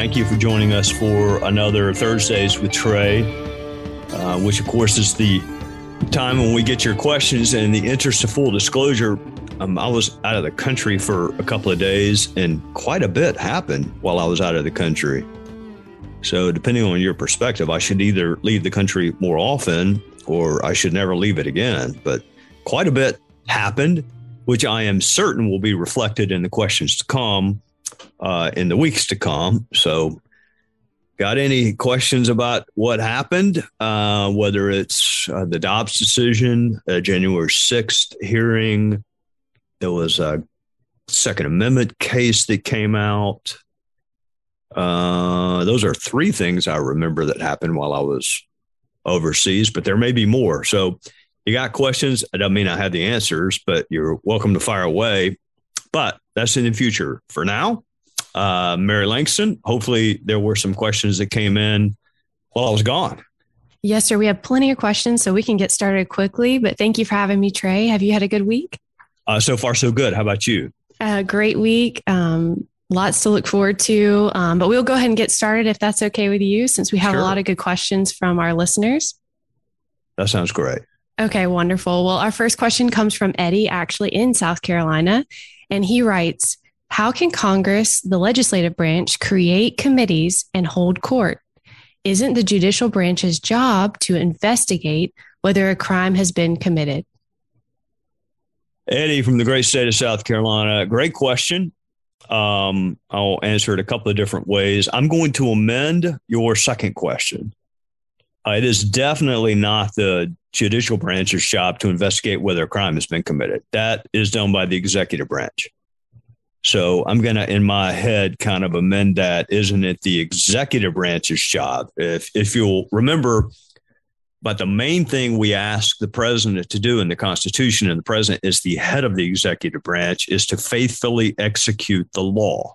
Thank you for joining us for another Thursdays with Trey, uh, which, of course, is the time when we get your questions. And in the interest of full disclosure, um, I was out of the country for a couple of days, and quite a bit happened while I was out of the country. So, depending on your perspective, I should either leave the country more often or I should never leave it again. But quite a bit happened, which I am certain will be reflected in the questions to come uh, in the weeks to come. So, got any questions about what happened? Uh, whether it's uh, the Dobbs decision, a January 6th hearing, there was a Second Amendment case that came out. Uh, those are three things I remember that happened while I was overseas, but there may be more. So, you got questions? I don't mean I have the answers, but you're welcome to fire away. But that's in the future. For now, uh, Mary Langston. Hopefully, there were some questions that came in while I was gone. Yes, sir. We have plenty of questions, so we can get started quickly. But thank you for having me, Trey. Have you had a good week? Uh, so far, so good. How about you? A great week. Um, lots to look forward to. Um, but we'll go ahead and get started if that's okay with you, since we have Sure. a lot of good questions from our listeners. That sounds great. Okay, wonderful. Well, our first question comes from Eddie, actually in South Carolina. And he writes How can Congress, the legislative branch, create committees and hold court? Isn't the judicial branch's job to investigate whether a crime has been committed? Eddie from the great state of South Carolina. Great question. Um, I'll answer it a couple of different ways. I'm going to amend your second question. Uh, it is definitely not the judicial branch's job to investigate whether a crime has been committed. That is done by the executive branch. So I'm going to, in my head, kind of amend that. Isn't it the executive branch's job? If if you'll remember, but the main thing we ask the president to do in the Constitution, and the president is the head of the executive branch, is to faithfully execute the law.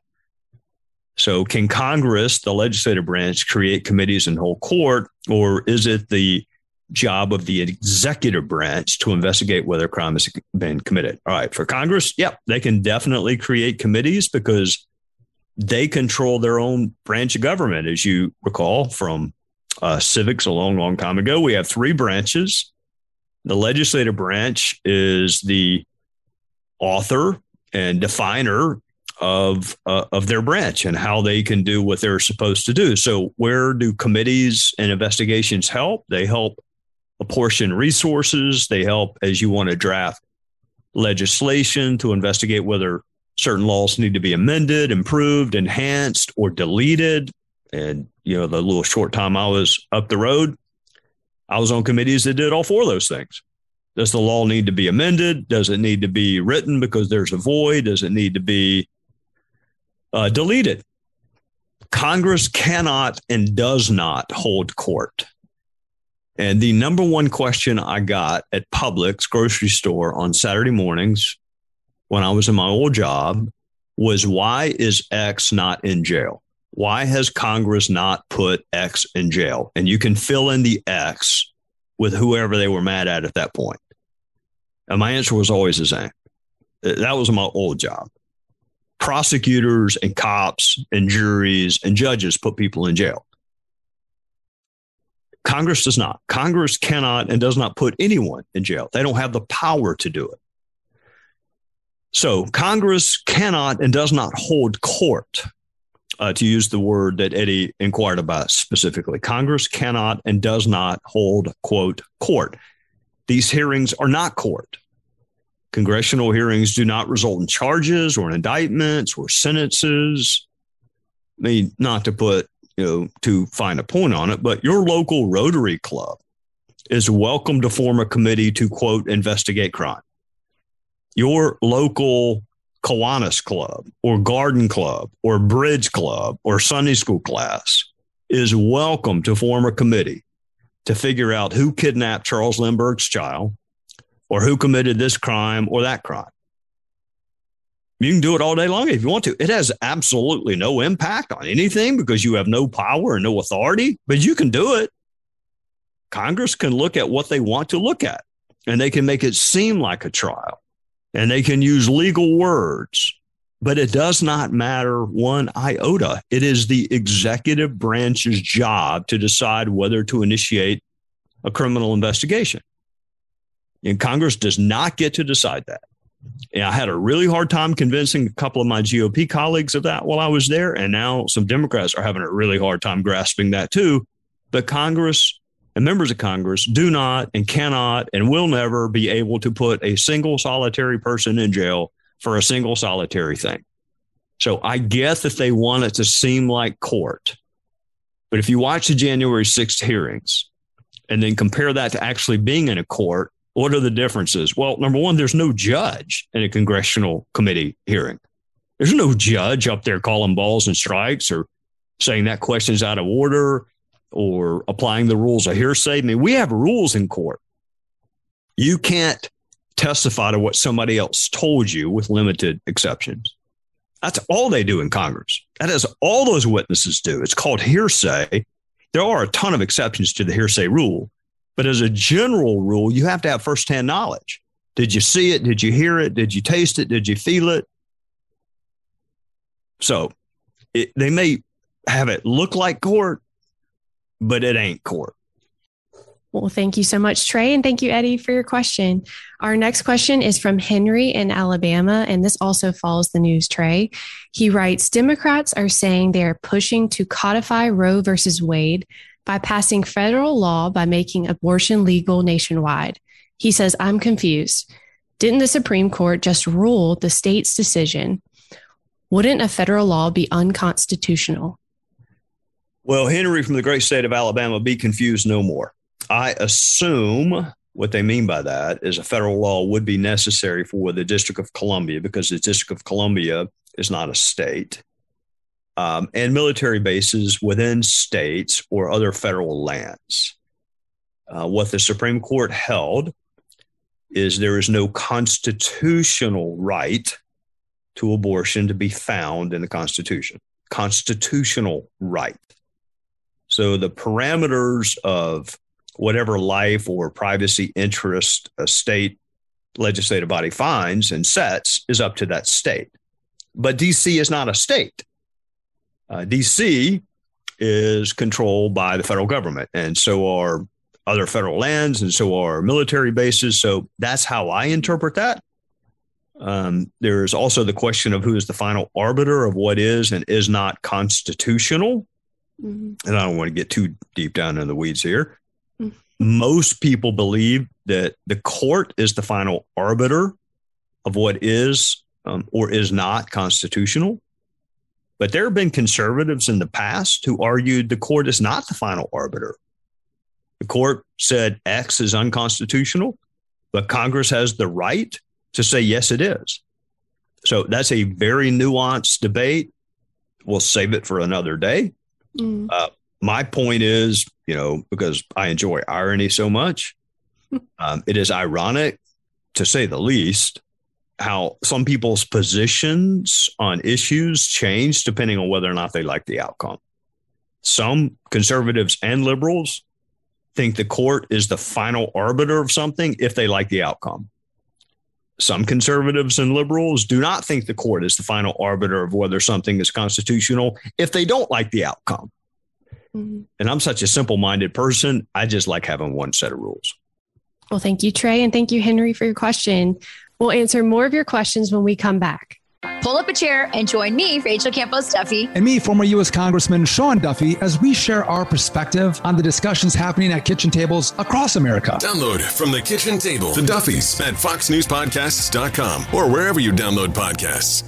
So, can Congress, the legislative branch, create committees and hold court, or is it the job of the executive branch to investigate whether crime has been committed? All right, for Congress, yep, they can definitely create committees because they control their own branch of government. As you recall from uh, civics a long, long time ago, we have three branches. The legislative branch is the author and definer of uh, of their branch and how they can do what they're supposed to do. So, where do committees and investigations help? They help apportion resources. They help as you want to draft legislation to investigate whether certain laws need to be amended, improved, enhanced, or deleted. And you know, the little short time I was up the road, I was on committees that did all four of those things. Does the law need to be amended? Does it need to be written because there's a void? Does it need to be uh, deleted? Congress cannot and does not hold court. And the number one question I got at Publix grocery store on Saturday mornings when I was in my old job was why is X not in jail? Why has Congress not put X in jail? And you can fill in the X with whoever they were mad at at that point. And my answer was always the same. That was my old job. Prosecutors and cops and juries and judges put people in jail. Congress does not. Congress cannot and does not put anyone in jail. They don't have the power to do it. So Congress cannot and does not hold court, uh, to use the word that Eddie inquired about specifically. Congress cannot and does not hold, quote, court. These hearings are not court. Congressional hearings do not result in charges or indictments or sentences. I mean, not to put, you know, to find a point on it, but your local Rotary Club is welcome to form a committee to, quote, investigate crime. Your local Kiwanis Club or Garden Club or Bridge Club or Sunday school class is welcome to form a committee to figure out who kidnapped Charles Lindbergh's child or who committed this crime or that crime. You can do it all day long if you want to. It has absolutely no impact on anything because you have no power and no authority, but you can do it. Congress can look at what they want to look at and they can make it seem like a trial and they can use legal words, but it does not matter one iota. It is the executive branch's job to decide whether to initiate a criminal investigation. And Congress does not get to decide that. And I had a really hard time convincing a couple of my GOP colleagues of that while I was there. And now some Democrats are having a really hard time grasping that too. But Congress and members of Congress do not and cannot and will never be able to put a single solitary person in jail for a single solitary thing. So I guess if they want it to seem like court. But if you watch the January 6th hearings and then compare that to actually being in a court, what are the differences? Well, number one, there's no judge in a congressional committee hearing. There's no judge up there calling balls and strikes or saying that question's out of order or applying the rules of hearsay. I mean, we have rules in court. You can't testify to what somebody else told you with limited exceptions. That's all they do in Congress. That is all those witnesses do. It's called hearsay. There are a ton of exceptions to the hearsay rule, but as a general rule, you have to have firsthand knowledge. Did you see it? Did you hear it? Did you taste it? Did you feel it? So it, they may have it look like court, but it ain't court. Well, thank you so much, Trey. And thank you, Eddie, for your question. Our next question is from Henry in Alabama. And this also follows the news, Trey. He writes Democrats are saying they are pushing to codify Roe versus Wade by passing federal law by making abortion legal nationwide. He says, I'm confused. Didn't the Supreme Court just rule the state's decision? Wouldn't a federal law be unconstitutional? Well, Henry from the great state of Alabama, be confused no more. I assume what they mean by that is a federal law would be necessary for the District of Columbia because the District of Columbia is not a state. Um, and military bases within states or other federal lands. Uh, what the Supreme Court held is there is no constitutional right to abortion to be found in the Constitution. Constitutional right. So the parameters of whatever life or privacy interest a state legislative body finds and sets is up to that state. But DC is not a state. Uh, DC is controlled by the federal government, and so are other federal lands, and so are military bases. So that's how I interpret that. Um, there's also the question of who is the final arbiter of what is and is not constitutional. Mm-hmm. And I don't want to get too deep down in the weeds here. Mm-hmm. Most people believe that the court is the final arbiter of what is um, or is not constitutional. But there have been conservatives in the past who argued the court is not the final arbiter. The court said X is unconstitutional, but Congress has the right to say, yes, it is. So that's a very nuanced debate. We'll save it for another day. Mm. Uh, my point is, you know, because I enjoy irony so much, um, it is ironic, to say the least, how some people's positions on issues change depending on whether or not they like the outcome. Some conservatives and liberals think the court is the final arbiter of something if they like the outcome. Some conservatives and liberals do not think the court is the final arbiter of whether something is constitutional if they don't like the outcome. Mm-hmm. And I'm such a simple minded person. I just like having one set of rules. Well, thank you, Trey. And thank you, Henry, for your question. We'll answer more of your questions when we come back. Pull up a chair and join me, Rachel Campos Duffy. And me, former U.S. Congressman Sean Duffy, as we share our perspective on the discussions happening at kitchen tables across America. Download from the kitchen table the Duffys at foxnewspodcasts.com or wherever you download podcasts.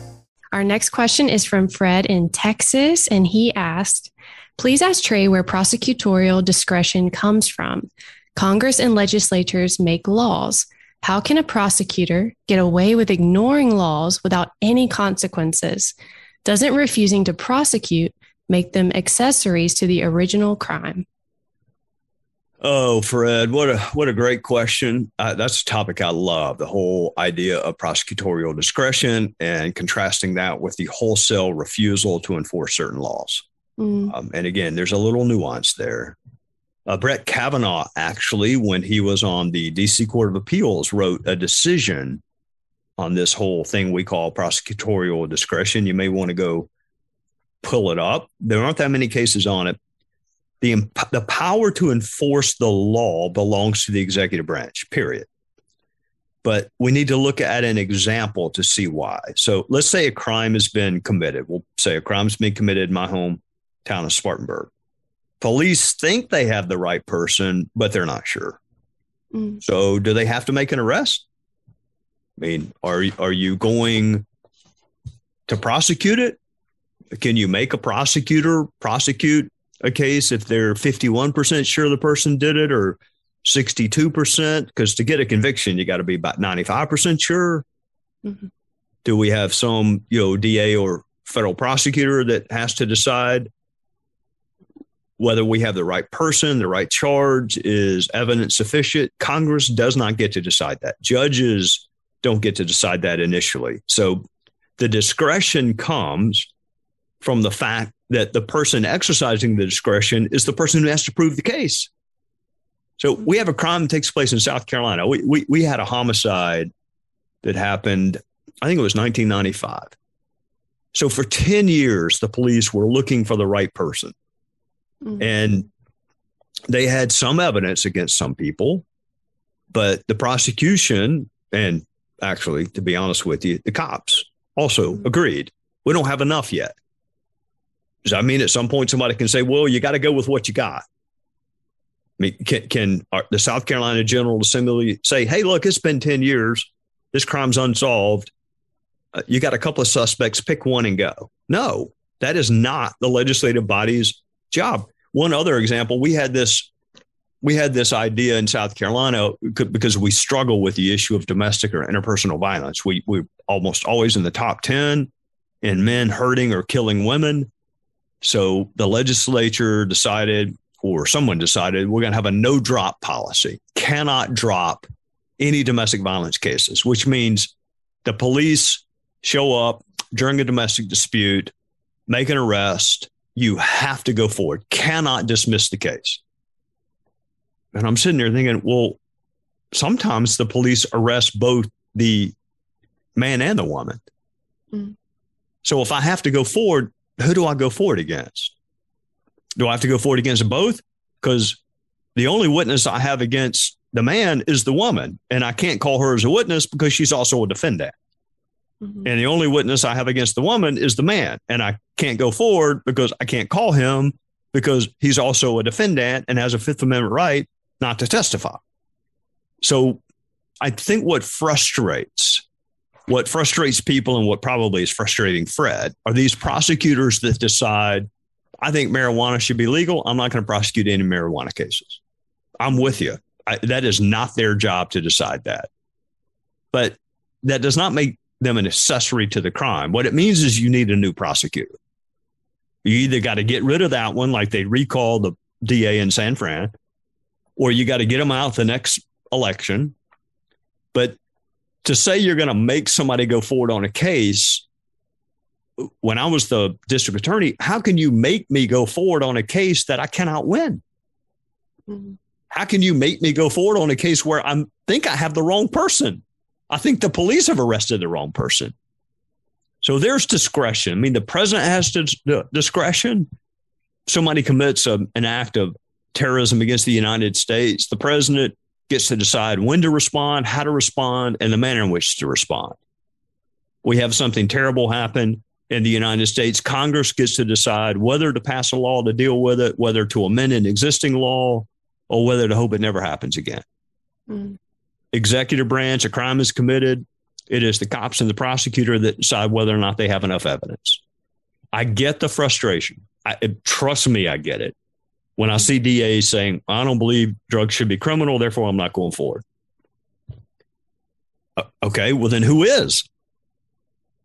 Our next question is from Fred in Texas, and he asked, Please ask Trey where prosecutorial discretion comes from. Congress and legislatures make laws. How can a prosecutor get away with ignoring laws without any consequences? Doesn't refusing to prosecute make them accessories to the original crime? Oh, Fred, what a what a great question. Uh, that's a topic I love. The whole idea of prosecutorial discretion and contrasting that with the wholesale refusal to enforce certain laws. Mm. Um, and again, there's a little nuance there. Uh, Brett Kavanaugh actually, when he was on the D.C. Court of Appeals, wrote a decision on this whole thing we call prosecutorial discretion. You may want to go pull it up. There aren't that many cases on it the, the power to enforce the law belongs to the executive branch, period. But we need to look at an example to see why. So let's say a crime has been committed. We'll say a crime's been committed in my hometown of Spartanburg. Police think they have the right person, but they're not sure. Mm. So do they have to make an arrest? I mean, are, are you going to prosecute it? Can you make a prosecutor prosecute a case if they're 51% sure the person did it or 62%? Because to get a conviction, you got to be about 95% sure. Mm-hmm. Do we have some, you know, DA or federal prosecutor that has to decide whether we have the right person, the right charge, is evidence sufficient? Congress does not get to decide that. Judges don't get to decide that initially. So the discretion comes from the fact that the person exercising the discretion is the person who has to prove the case. So we have a crime that takes place in South Carolina. We, we, we had a homicide that happened, I think it was 1995. So for 10 years, the police were looking for the right person. Mm-hmm. And they had some evidence against some people, but the prosecution, and actually, to be honest with you, the cops also mm-hmm. agreed we don't have enough yet. Does that mean at some point somebody can say, well, you got to go with what you got? I mean, can, can the South Carolina General Assembly say, hey, look, it's been 10 years. This crime's unsolved. Uh, you got a couple of suspects, pick one and go. No, that is not the legislative body's job. One other example, we had this we had this idea in South Carolina because we struggle with the issue of domestic or interpersonal violence. We we're almost always in the top 10 in men hurting or killing women. So the legislature decided, or someone decided, we're going to have a no drop policy, cannot drop any domestic violence cases, which means the police show up during a domestic dispute, make an arrest, you have to go forward, cannot dismiss the case. And I'm sitting there thinking, well, sometimes the police arrest both the man and the woman. Mm. So if I have to go forward, who do I go forward against? Do I have to go forward against both? Because the only witness I have against the man is the woman, and I can't call her as a witness because she's also a defendant. Mm-hmm. And the only witness I have against the woman is the man, and I can't go forward because I can't call him because he's also a defendant and has a Fifth Amendment right not to testify. So I think what frustrates what frustrates people and what probably is frustrating Fred are these prosecutors that decide, I think marijuana should be legal. I'm not going to prosecute any marijuana cases. I'm with you. I, that is not their job to decide that. But that does not make them an accessory to the crime. What it means is you need a new prosecutor. You either got to get rid of that one, like they recall the DA in San Fran, or you got to get them out the next election. But to say you're going to make somebody go forward on a case when I was the district attorney, how can you make me go forward on a case that I cannot win? Mm-hmm. How can you make me go forward on a case where I think I have the wrong person? I think the police have arrested the wrong person. So there's discretion. I mean, the president has discretion. Somebody commits a, an act of terrorism against the United States. The president gets to decide when to respond, how to respond, and the manner in which to respond. We have something terrible happen in the United States. Congress gets to decide whether to pass a law to deal with it, whether to amend an existing law, or whether to hope it never happens again. Mm. Executive branch, a crime is committed. It is the cops and the prosecutor that decide whether or not they have enough evidence. I get the frustration. I, trust me, I get it when I see DAs saying, I don't believe drugs should be criminal, therefore I'm not going forward. Uh, okay, well, then who is?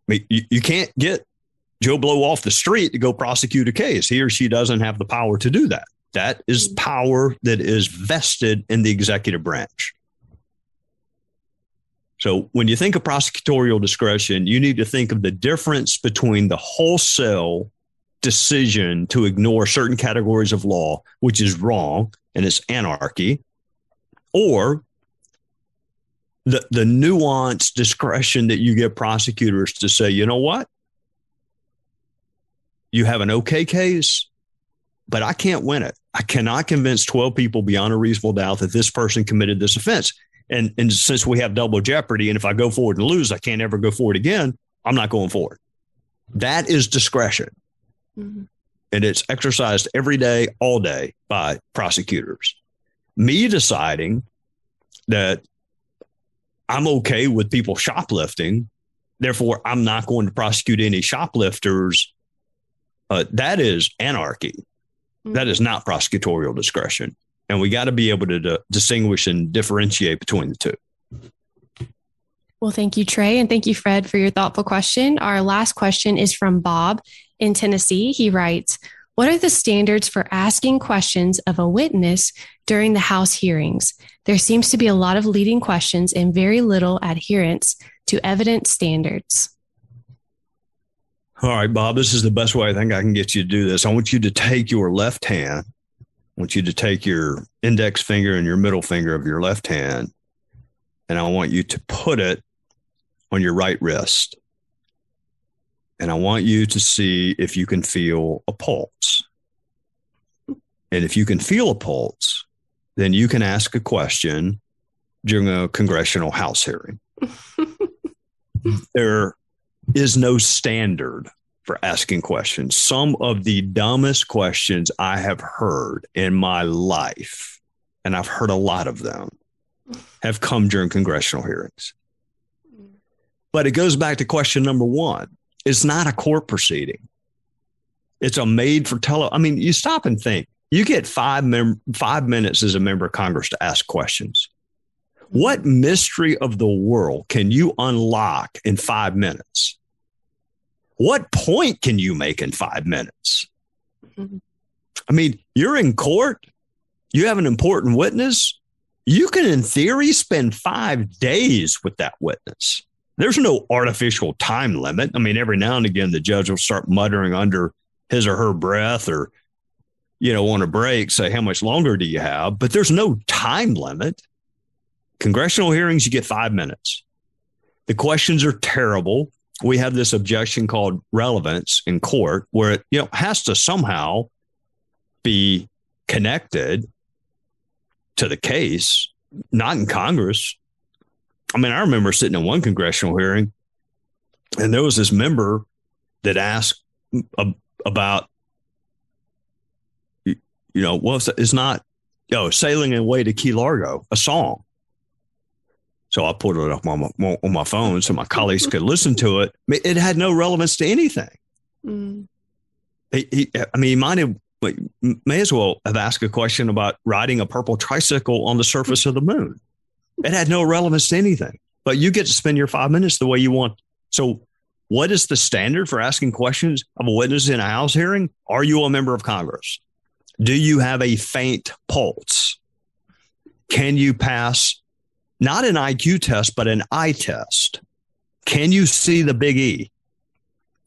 I mean, you, you can't get Joe Blow off the street to go prosecute a case. He or she doesn't have the power to do that. That is mm-hmm. power that is vested in the executive branch. So when you think of prosecutorial discretion, you need to think of the difference between the wholesale decision to ignore certain categories of law, which is wrong and it's anarchy, or the, the nuanced discretion that you give prosecutors to say, you know what? You have an okay case, but I can't win it. I cannot convince 12 people beyond a reasonable doubt that this person committed this offense. And, and since we have double jeopardy, and if I go forward and lose, I can't ever go forward again, I'm not going forward. That is discretion. Mm-hmm. And it's exercised every day, all day by prosecutors. Me deciding that I'm okay with people shoplifting, therefore, I'm not going to prosecute any shoplifters. Uh, that is anarchy. Mm-hmm. That is not prosecutorial discretion. And we got to be able to d- distinguish and differentiate between the two. Well, thank you, Trey. And thank you, Fred, for your thoughtful question. Our last question is from Bob in Tennessee. He writes What are the standards for asking questions of a witness during the House hearings? There seems to be a lot of leading questions and very little adherence to evidence standards. All right, Bob, this is the best way I think I can get you to do this. I want you to take your left hand I want you to take your index finger and your middle finger of your left hand, and I want you to put it on your right wrist. And I want you to see if you can feel a pulse. And if you can feel a pulse, then you can ask a question during a congressional House hearing. there is no standard for asking questions. Some of the dumbest questions I have heard in my life, and I've heard a lot of them, have come during congressional hearings. But it goes back to question number one it's not a court proceeding, it's a made for tele. I mean, you stop and think. You get five, mem- five minutes as a member of Congress to ask questions. What mystery of the world can you unlock in five minutes? What point can you make in five minutes? Mm-hmm. I mean, you're in court, you have an important witness. You can, in theory, spend five days with that witness. There's no artificial time limit. I mean, every now and again, the judge will start muttering under his or her breath or, you know, on a break, say, How much longer do you have? But there's no time limit. Congressional hearings, you get five minutes. The questions are terrible we have this objection called relevance in court where it you know has to somehow be connected to the case not in congress. I mean i remember sitting in one congressional hearing and there was this member that asked about you know well it's not oh sailing away to key largo a song so I put it up on my, on my phone so my colleagues could listen to it. It had no relevance to anything. Mm. He, he, I mean, he might have, may as well have asked a question about riding a purple tricycle on the surface of the moon. It had no relevance to anything, but you get to spend your five minutes the way you want. So, what is the standard for asking questions of a witness in a House hearing? Are you a member of Congress? Do you have a faint pulse? Can you pass not an IQ test, but an eye test. Can you see the big E?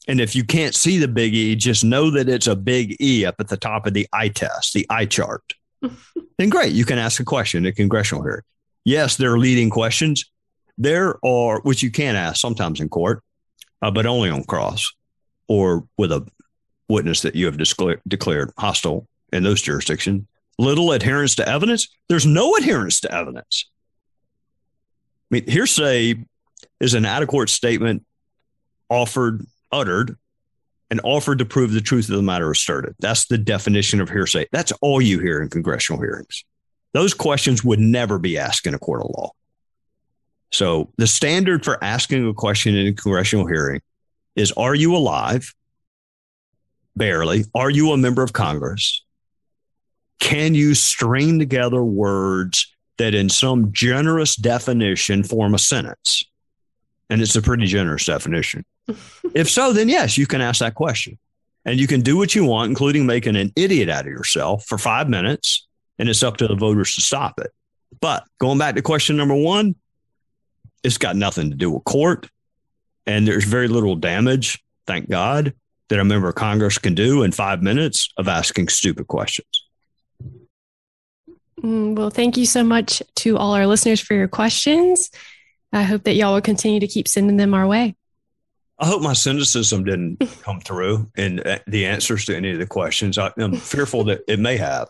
And if you can't see the big E, just know that it's a big E up at the top of the eye test, the eye chart. then great, you can ask a question at congressional hearing. Yes, there are leading questions. There are, which you can ask sometimes in court, uh, but only on cross or with a witness that you have discla- declared hostile in those jurisdictions. Little adherence to evidence. There's no adherence to evidence. I mean, hearsay is an out of court statement offered, uttered, and offered to prove the truth of the matter asserted. That's the definition of hearsay. That's all you hear in congressional hearings. Those questions would never be asked in a court of law. So the standard for asking a question in a congressional hearing is Are you alive? Barely. Are you a member of Congress? Can you string together words that in some generous definition form a sentence. And it's a pretty generous definition. if so, then yes, you can ask that question. And you can do what you want, including making an idiot out of yourself for five minutes. And it's up to the voters to stop it. But going back to question number one, it's got nothing to do with court. And there's very little damage, thank God, that a member of Congress can do in five minutes of asking stupid questions. Mm, well, thank you so much to all our listeners for your questions. I hope that y'all will continue to keep sending them our way. I hope my cynicism didn't come through in uh, the answers to any of the questions. I, am fearful that it may have.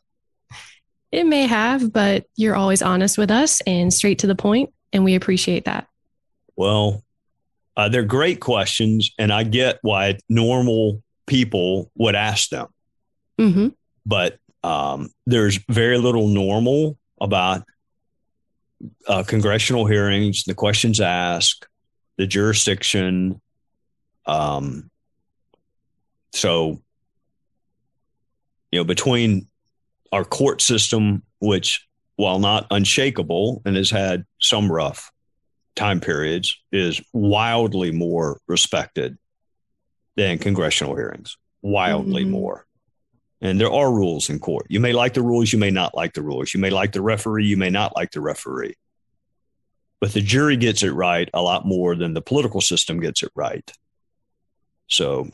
It may have, but you're always honest with us and straight to the point, and we appreciate that. Well, uh, they're great questions, and I get why normal people would ask them. Mm-hmm. But um, there's very little normal about uh, congressional hearings, the questions asked, the jurisdiction. Um, so, you know, between our court system, which, while not unshakable and has had some rough time periods, is wildly more respected than congressional hearings, wildly mm-hmm. more. And there are rules in court. You may like the rules, you may not like the rules. You may like the referee, you may not like the referee. But the jury gets it right a lot more than the political system gets it right. So,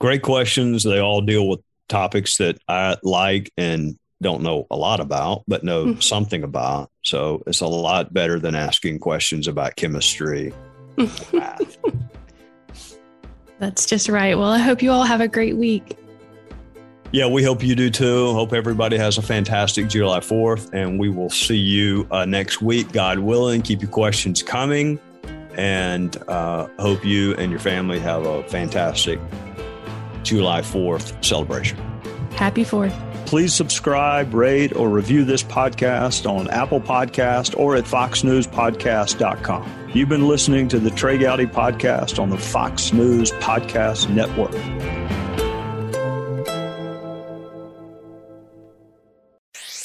great questions. They all deal with topics that I like and don't know a lot about, but know mm-hmm. something about. So, it's a lot better than asking questions about chemistry. That's just right. Well, I hope you all have a great week. Yeah, we hope you do too. Hope everybody has a fantastic July 4th, and we will see you uh, next week, God willing. Keep your questions coming, and uh, hope you and your family have a fantastic July 4th celebration. Happy 4th. Please subscribe, rate, or review this podcast on Apple Podcast or at foxnewspodcast.com. You've been listening to the Trey Gowdy podcast on the Fox News Podcast Network.